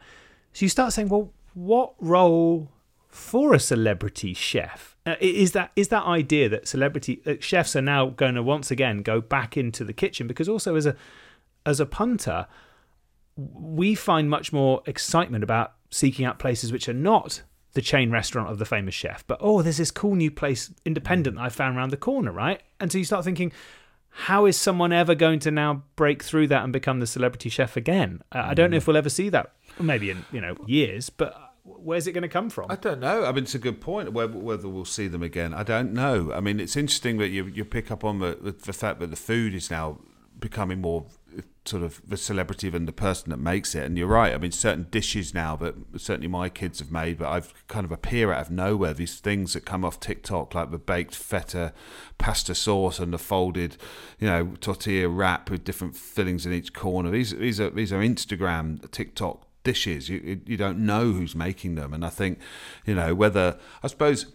So you start saying, well, what role for a celebrity chef uh, is that is that idea that celebrity uh, chefs are now going to once again go back into the kitchen because also as a as a punter we find much more excitement about seeking out places which are not the chain restaurant of the famous chef, but oh, there's this cool new place, independent, that I found around the corner, right? And so you start thinking, how is someone ever going to now break through that and become the celebrity chef again? Uh, I don't know if we'll ever see that, maybe in you know years, but where's it going to come from? I don't know. I mean, it's a good point. Whether, whether we'll see them again, I don't know. I mean, it's interesting that you you pick up on the, the fact that the food is now becoming more sort of the celebrity than the person that makes it. And you're right. I mean, certain dishes now that certainly my kids have made, but I've kind of appear out of nowhere. These things that come off TikTok, like the baked feta pasta sauce and the folded, you know, tortilla wrap with different fillings in each corner. These these are these are Instagram, TikTok dishes. You you don't know who's making them, and I think, you know, whether I suppose.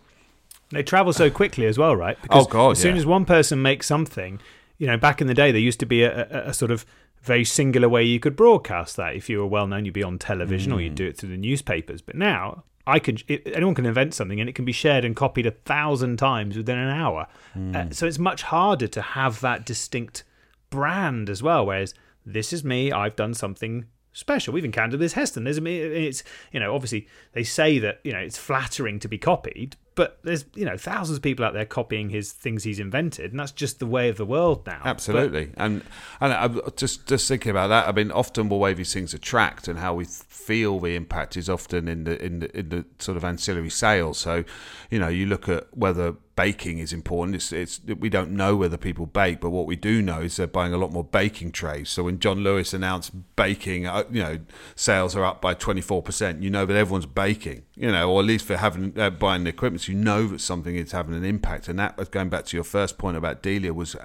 They travel so quickly as well, right? Oh, because Oh, God, as soon yeah. as one person makes something, you know, back in the day, there used to be a, a, a sort of very singular way you could broadcast that. If you were well known, you'd be on television or Mm. you'd do it through the newspapers. But now, I can it, anyone can invent something and it can be shared and copied a thousand times within an hour. Mm. Uh, so it's much harder to have that distinct brand as well. Whereas this is me, I've done something special. Even Candace Heston, there's a it's you know obviously they say that you know it's flattering to be copied, but there's you know thousands of people out there copying his things he's invented, and that's just the way of the world now. Absolutely, and and I'm just just thinking about that. I mean, often the way these things attract and how we feel the impact is often in the in the in the sort of ancillary sales. So, you know, you look at whether baking is important. It's it's we don't know whether people bake, but what we do know is they're buying a lot more baking trays. So when John Lewis announced baking, uh, you know, sales are up by twenty four percent. You know that everyone's baking, you know, or at least for having buying the equipment. So you know that something is having an impact, and that was going back to your first point about Delia was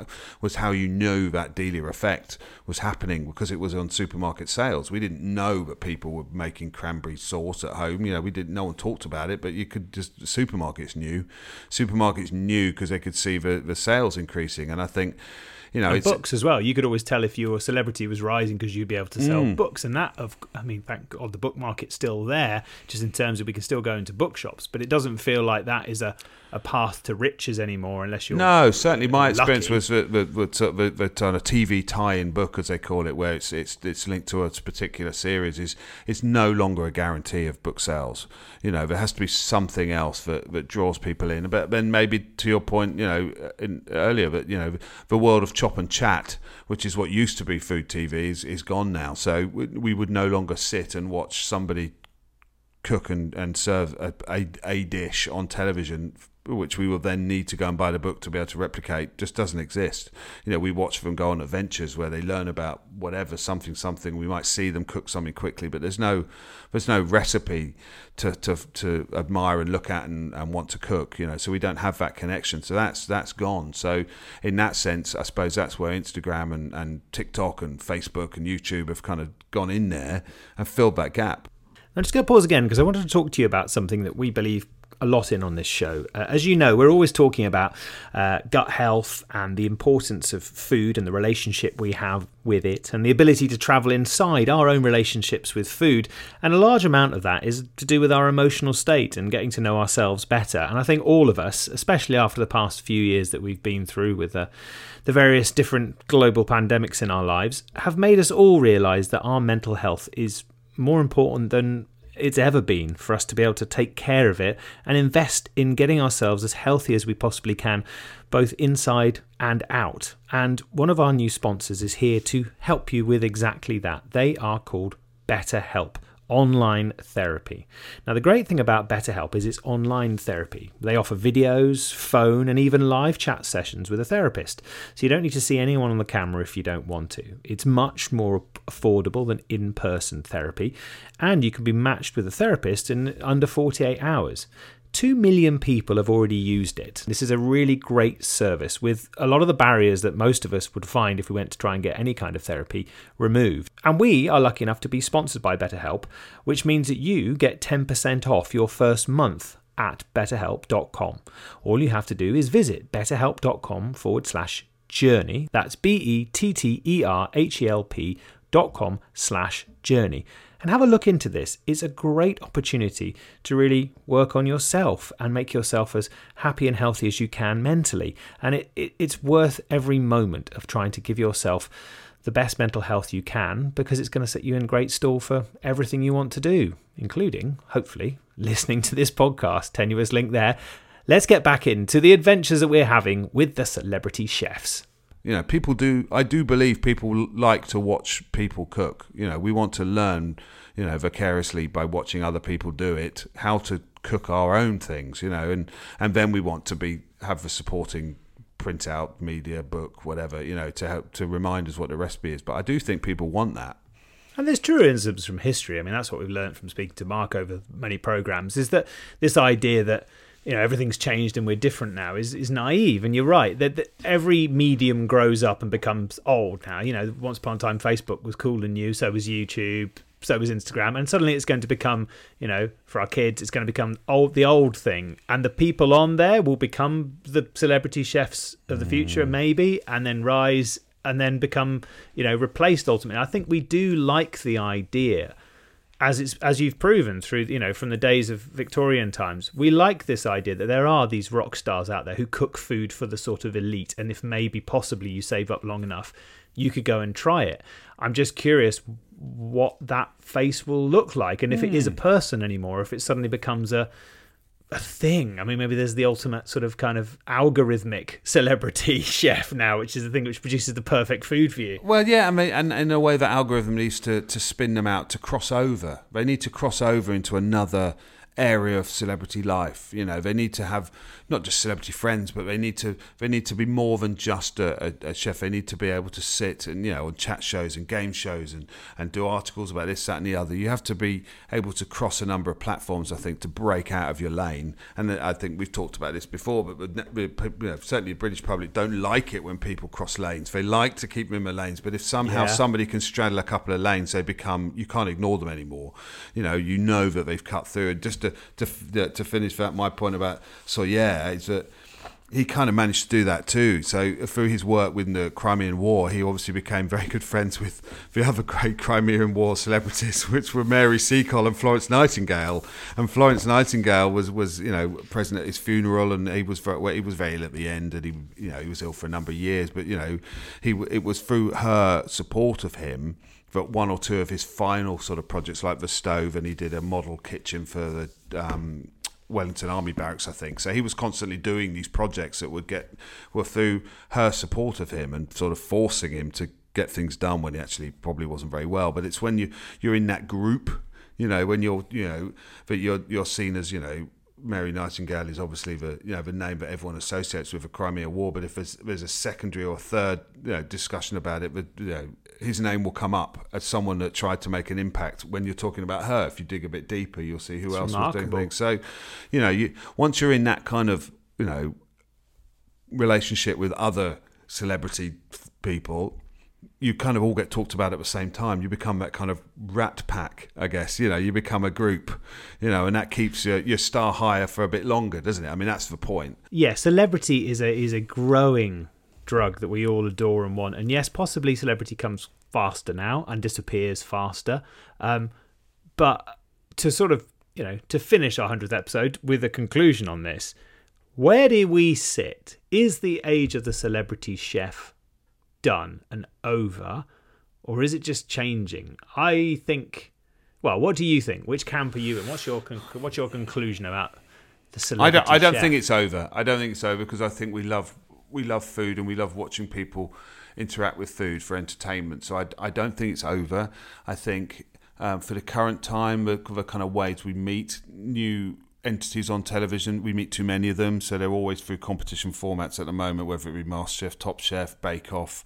was how you knew that Delia effect was happening because it was on supermarket sales. We didn't know that people were making cranberry sauce at home. You know, we didn't. No one talked about it, but you could just supermarkets knew. Supermarkets knew because they could see the the sales increasing, and I think. You know, and it's, books as well. You could always tell if your celebrity was rising because you'd be able to sell Mm. books, and that of I mean, thank God the book market's still there, just in terms of we can still go into bookshops, but it doesn't feel like that is a, a path to riches anymore unless you're No, certainly my experience was that that- that- that on a TV tie-in book, as they call it, where it's it's it's linked to a particular series, is is no longer a guarantee of book sales. You know, there has to be something else that, that draws people in. But then maybe to your point, you know, in, earlier that you know the world of and chat, which is what used to be food TV, is is gone now. So we, we would no longer sit and watch somebody cook and, and serve a, a, a dish on television which we will then need to go and buy the book to be able to replicate just doesn't exist. You know we watch them go on adventures where they learn about whatever something something. We might see them cook something quickly but there's no there's no recipe to to, to admire and look at and, and want to cook you know so we don't have that connection. So that's that's gone. So in that sense i suppose that's where instagram and, and tiktok and facebook and youtube have kind of gone in there and filled that gap. I'm just going to pause again because I wanted to talk to you about something that we believe a lot in on this show. Uh, as you know, we're always talking about uh, gut health and the importance of food and the relationship we have with it, and the ability to travel inside our own relationships with food. And a large amount of that is to do with our emotional state and getting to know ourselves better. And I think all of us, especially after the past few years that we've been through with the, the various different global pandemics in our lives, have made us all realize that our mental health is more important than it's ever been for us to be able to take care of it and invest in getting ourselves as healthy as we possibly can, both inside and out. And one of our new sponsors is here to help you with exactly that. They are called BetterHelp online therapy. Now, the great thing about BetterHelp is it's online therapy. They offer videos, phone, and even live chat sessions with a therapist. So you don't need to see anyone on the camera if you don't want to. It's much more affordable than in person therapy, and you can be matched with a therapist in under 48 hours. 2 million people have already used it. This is a really great service with a lot of the barriers that most of us would find if we went to try and get any kind of therapy removed. And we are lucky enough to be sponsored by BetterHelp, which means that you get 10% off your first month at betterhelp.com. All you have to do is visit betterhelp.com forward slash journey. That's B E T T E R H E L P dot com slash journey and have a look into this. It's a great opportunity to really work on yourself and make yourself as happy and healthy as you can mentally. And it, it, it's worth every moment of trying to give yourself the best mental health you can because it's going to set you in great store for everything you want to do, including, hopefully, listening to this podcast. Tenuous link there. Let's get back into the adventures that we're having with the celebrity chefs you know, people do. I do believe people like to watch people cook. You know, we want to learn, you know, vicariously by watching other people do it, how to cook our own things. You know, and and then we want to be have the supporting print out media book whatever you know to help to remind us what the recipe is but i do think people want that and there's truisms from history. I mean, that's what we've learned from speaking to Marc over many programs is that this idea that you know everything's changed and we're different now is is naive. And you're right that, that, every medium grows up and becomes old now. You know once upon a time facebook was cool and new so was youtube so was instagram. And suddenly it's going to become you know for our kids it's going to become old the old thing. And the people on there will become the celebrity chefs of the future mm. maybe and then rise and then become you know replaced ultimately. I think we do like the idea as it's as you've proven through you know from the days of Victorian times, we like this idea that there are these rock stars out there who cook food for the sort of elite, and if maybe possibly you save up long enough, you could go and try it. I'm just curious what that face will look like, and if mm. it is a hmm. person anymore, if it suddenly becomes a a thing. I mean, maybe there's the ultimate sort of kind of algorithmic celebrity chef now, which is the thing which produces the perfect food for you. Well, yeah, I mean, and in a way, that algorithm needs to, to spin them out to cross over. They need to cross over into another area of celebrity life. You know, they need to have not just celebrity friends, but they need to they need to be more than just a, a, a, chef. They need to be able to sit and you know on chat shows and game shows and and do articles about this, that, and the other. You have to be able to cross a number of platforms. I think to break out of your lane. And I think we've talked about this before, but you know, certainly the British public don't like it when people cross lanes. They like to keep them in their lanes, but if somehow yeah. somebody can straddle a couple of lanes, they become you can't ignore them anymore. You know, you know that they've cut through. And just to to to finish that my point about Soyer, is that he kind of managed to do that too. So through his work with the Crimean War, he obviously became very good friends with the other great Crimean War celebrities, which were Mary Seacole and Florence Nightingale. And Florence Nightingale was, was you know present at his funeral, and he was very, well, he was very ill at the end, and he you know he was ill for a number of years. But you know he it was through her support of him that one or two of his final sort of projects, like the stove, and he did a model kitchen for the um, Wellington Army Barracks, I think. So he was constantly doing these projects that would get were through her support of him and sort of forcing him to get things done when he actually probably wasn't very well. But it's when you you're in that group, you know, when you're you know that you're you're seen as you know Mary Nightingale is obviously the you know the name that everyone associates with the Crimea War. But if there's, there's a secondary or third you know, discussion about it, but you know, his name will come up as someone that tried to make an impact when you're talking about her. If you dig a bit deeper, you'll see who it's else remarkable. was doing things. So, you know, you once you're in that kind of you know relationship with other celebrity people, you kind of all get talked about at the same time. You become that kind of rat pack, I guess. You know, you become a group, you know, and that keeps your, your star higher for a bit longer, doesn't it? I mean, that's the point. Yeah, celebrity is a is a growing drug that we all adore and want. And yes, possibly celebrity comes faster now and disappears faster. Um, but to sort of, you know, to finish our 100th episode with a conclusion on this, where do we sit? Is the age of the celebrity chef done and over, or is it just changing? I think. Well, what do you think? Which camp are you in? What's your what's your conclusion about the celebrity? I don't. I don't chef? think it's over. I don't think it's over because I think we love we love food and we love watching people interact with food for entertainment. So I, I don't think it's over. I think um, for the current time, the, the kind of ways we meet new entities on television. We meet too many of them, so they're always through competition formats at the moment, whether it be MasterChef, Top Chef, Bake Off,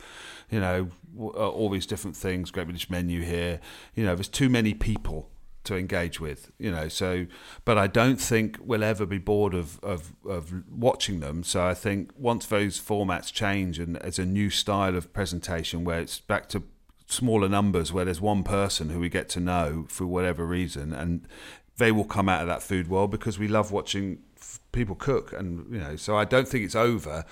you know, all these different things. Great British Menu here. You know, there's too many people to engage with, you know. So, but I don't think we'll ever be bored of, of, of watching them. So I think once those formats change and as a new style of presentation where it's back to smaller numbers, where there's one person who we get to know for whatever reason, and they will come out of that food world because we love watching people cook, and you know. So I don't think it's over.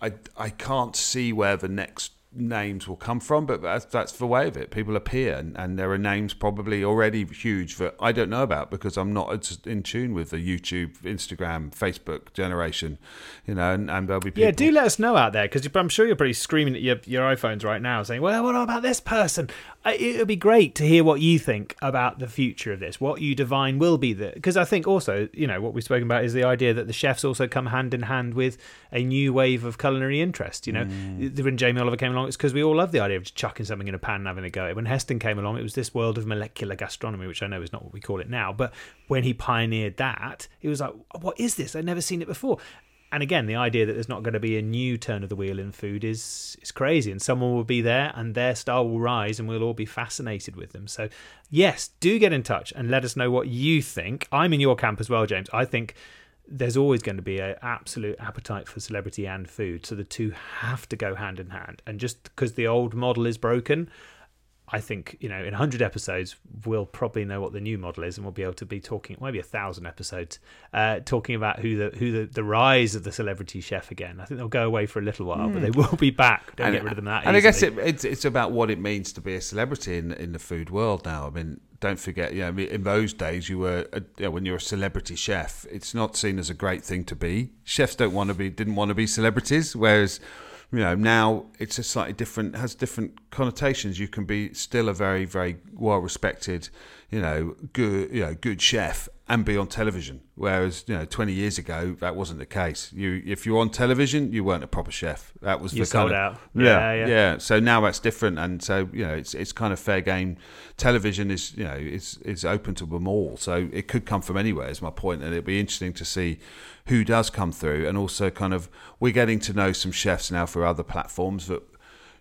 I I can't see where the next names will come from, but that's, that's the way of it. People appear, and, and, there are names probably already huge that I don't know about because I'm not in tune with the YouTube, Instagram, Facebook generation, you know. And, and there'll be people. Yeah, do let us know out there because I'm sure you're pretty screaming at your, your iPhones right now, saying, "Well, what about this person?" It would be great to hear what you think about the future of this. What you divine will be the because I think also, you know, what we've spoken about is the idea that the chefs also come hand in hand with a new wave of culinary interest. You know, mm. when Jamie Oliver came along, it's because we all love the idea of just chucking something in a pan and having a go. When Heston came along, it was this world of molecular gastronomy, which I know is not what we call it now. But when he pioneered that, it was like, what is this? I've never seen it before. And again, the idea that there's not going to be a new turn of the wheel in food is is crazy, and someone will be there, and their star will rise, and we'll all be fascinated with them. So, yes, do get in touch and let us know what you think. I'm in your camp as well, James. I think there's always going to be an absolute appetite for celebrity and food. So the two have to go hand in hand. And just because the old model is broken, I think you know in 100 episodes we'll probably know what the new model is, and we'll be able to be talking maybe a thousand episodes, uh, talking about who the who the, the rise of the celebrity chef again. I think they'll go away for a little while, mm. but they hmm. will be back. Don't and, get rid of them that. And easily. I guess it, it's it's about what it means to be a celebrity in in the food world now. I mean, don't forget, you know, in those days, you were a, you know, when you're a celebrity chef, it's not seen as a great thing to be. Chefs don't want to be, didn't want to be celebrities, whereas you know now it's a slightly different, has different connotations. You can be still a very, very well respected, you know, good, you know, good chef and be on television. Whereas you know, twenty years ago, that wasn't the case. You, if you're on television, you weren't a proper chef. That was you the kind of, out. Yeah, yeah, yeah, So now that's different, and so you know, it's it's kind of fair game. Television is you know is is open to them all, so it could come from anywhere. Is my point, and it'd be interesting to see who does come through, and also kind of we're getting to know some chefs now for other platforms that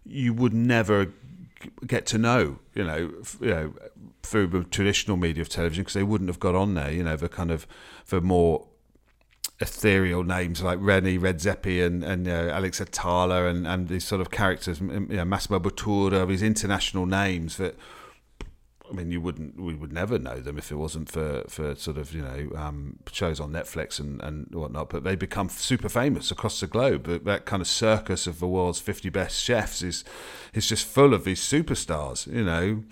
you would never get to know, you know, you know, through the traditional media of television because they wouldn't have got on there. You know, the kind of the more ethereal names like René Redzepi and and uh, Alex Atala and and these sort of characters, you know, Massimo Bottura, these international names that I mean, you wouldn't, we would never know them if it wasn't for, for sort of, you know, um, shows on Netflix and, and whatnot. But they become super famous across the globe. That kind of circus of the world's 50 best chefs is, is just full of these superstars, you know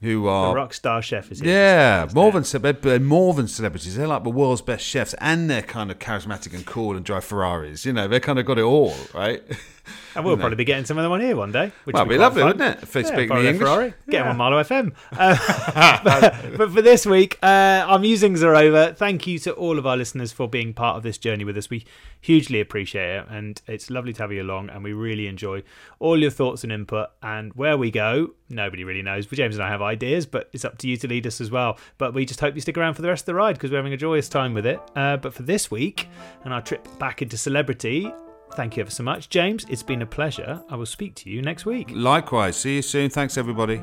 who are the rock star chef is yeah more than they're more than celebrities they're like the world's best chefs and they're kind of charismatic and cool and drive Ferraris you know they kind of got it all right and we'll probably be getting some of them on here one day which well, would be, lovely fun. wouldn't it? Yeah, speak me English. Ferrari, get yeah. them on Marlow FM uh, but, but, for this week uh, our musings are over. Thank you to all of our listeners for being part of this journey with us. We hugely appreciate it and it's lovely to have you along and we really enjoy all your thoughts and input. And where we go nobody really knows. But James and I have ideas but it's up to you to lead us as well. But we just hope you stick around for the rest of the ride because we're having a joyous time with it. Uh, but for this week and our trip back into celebrity thank you ever so much. James it's been a pleasure. I will speak to you next week. Likewise. See you soon. Thanks everybody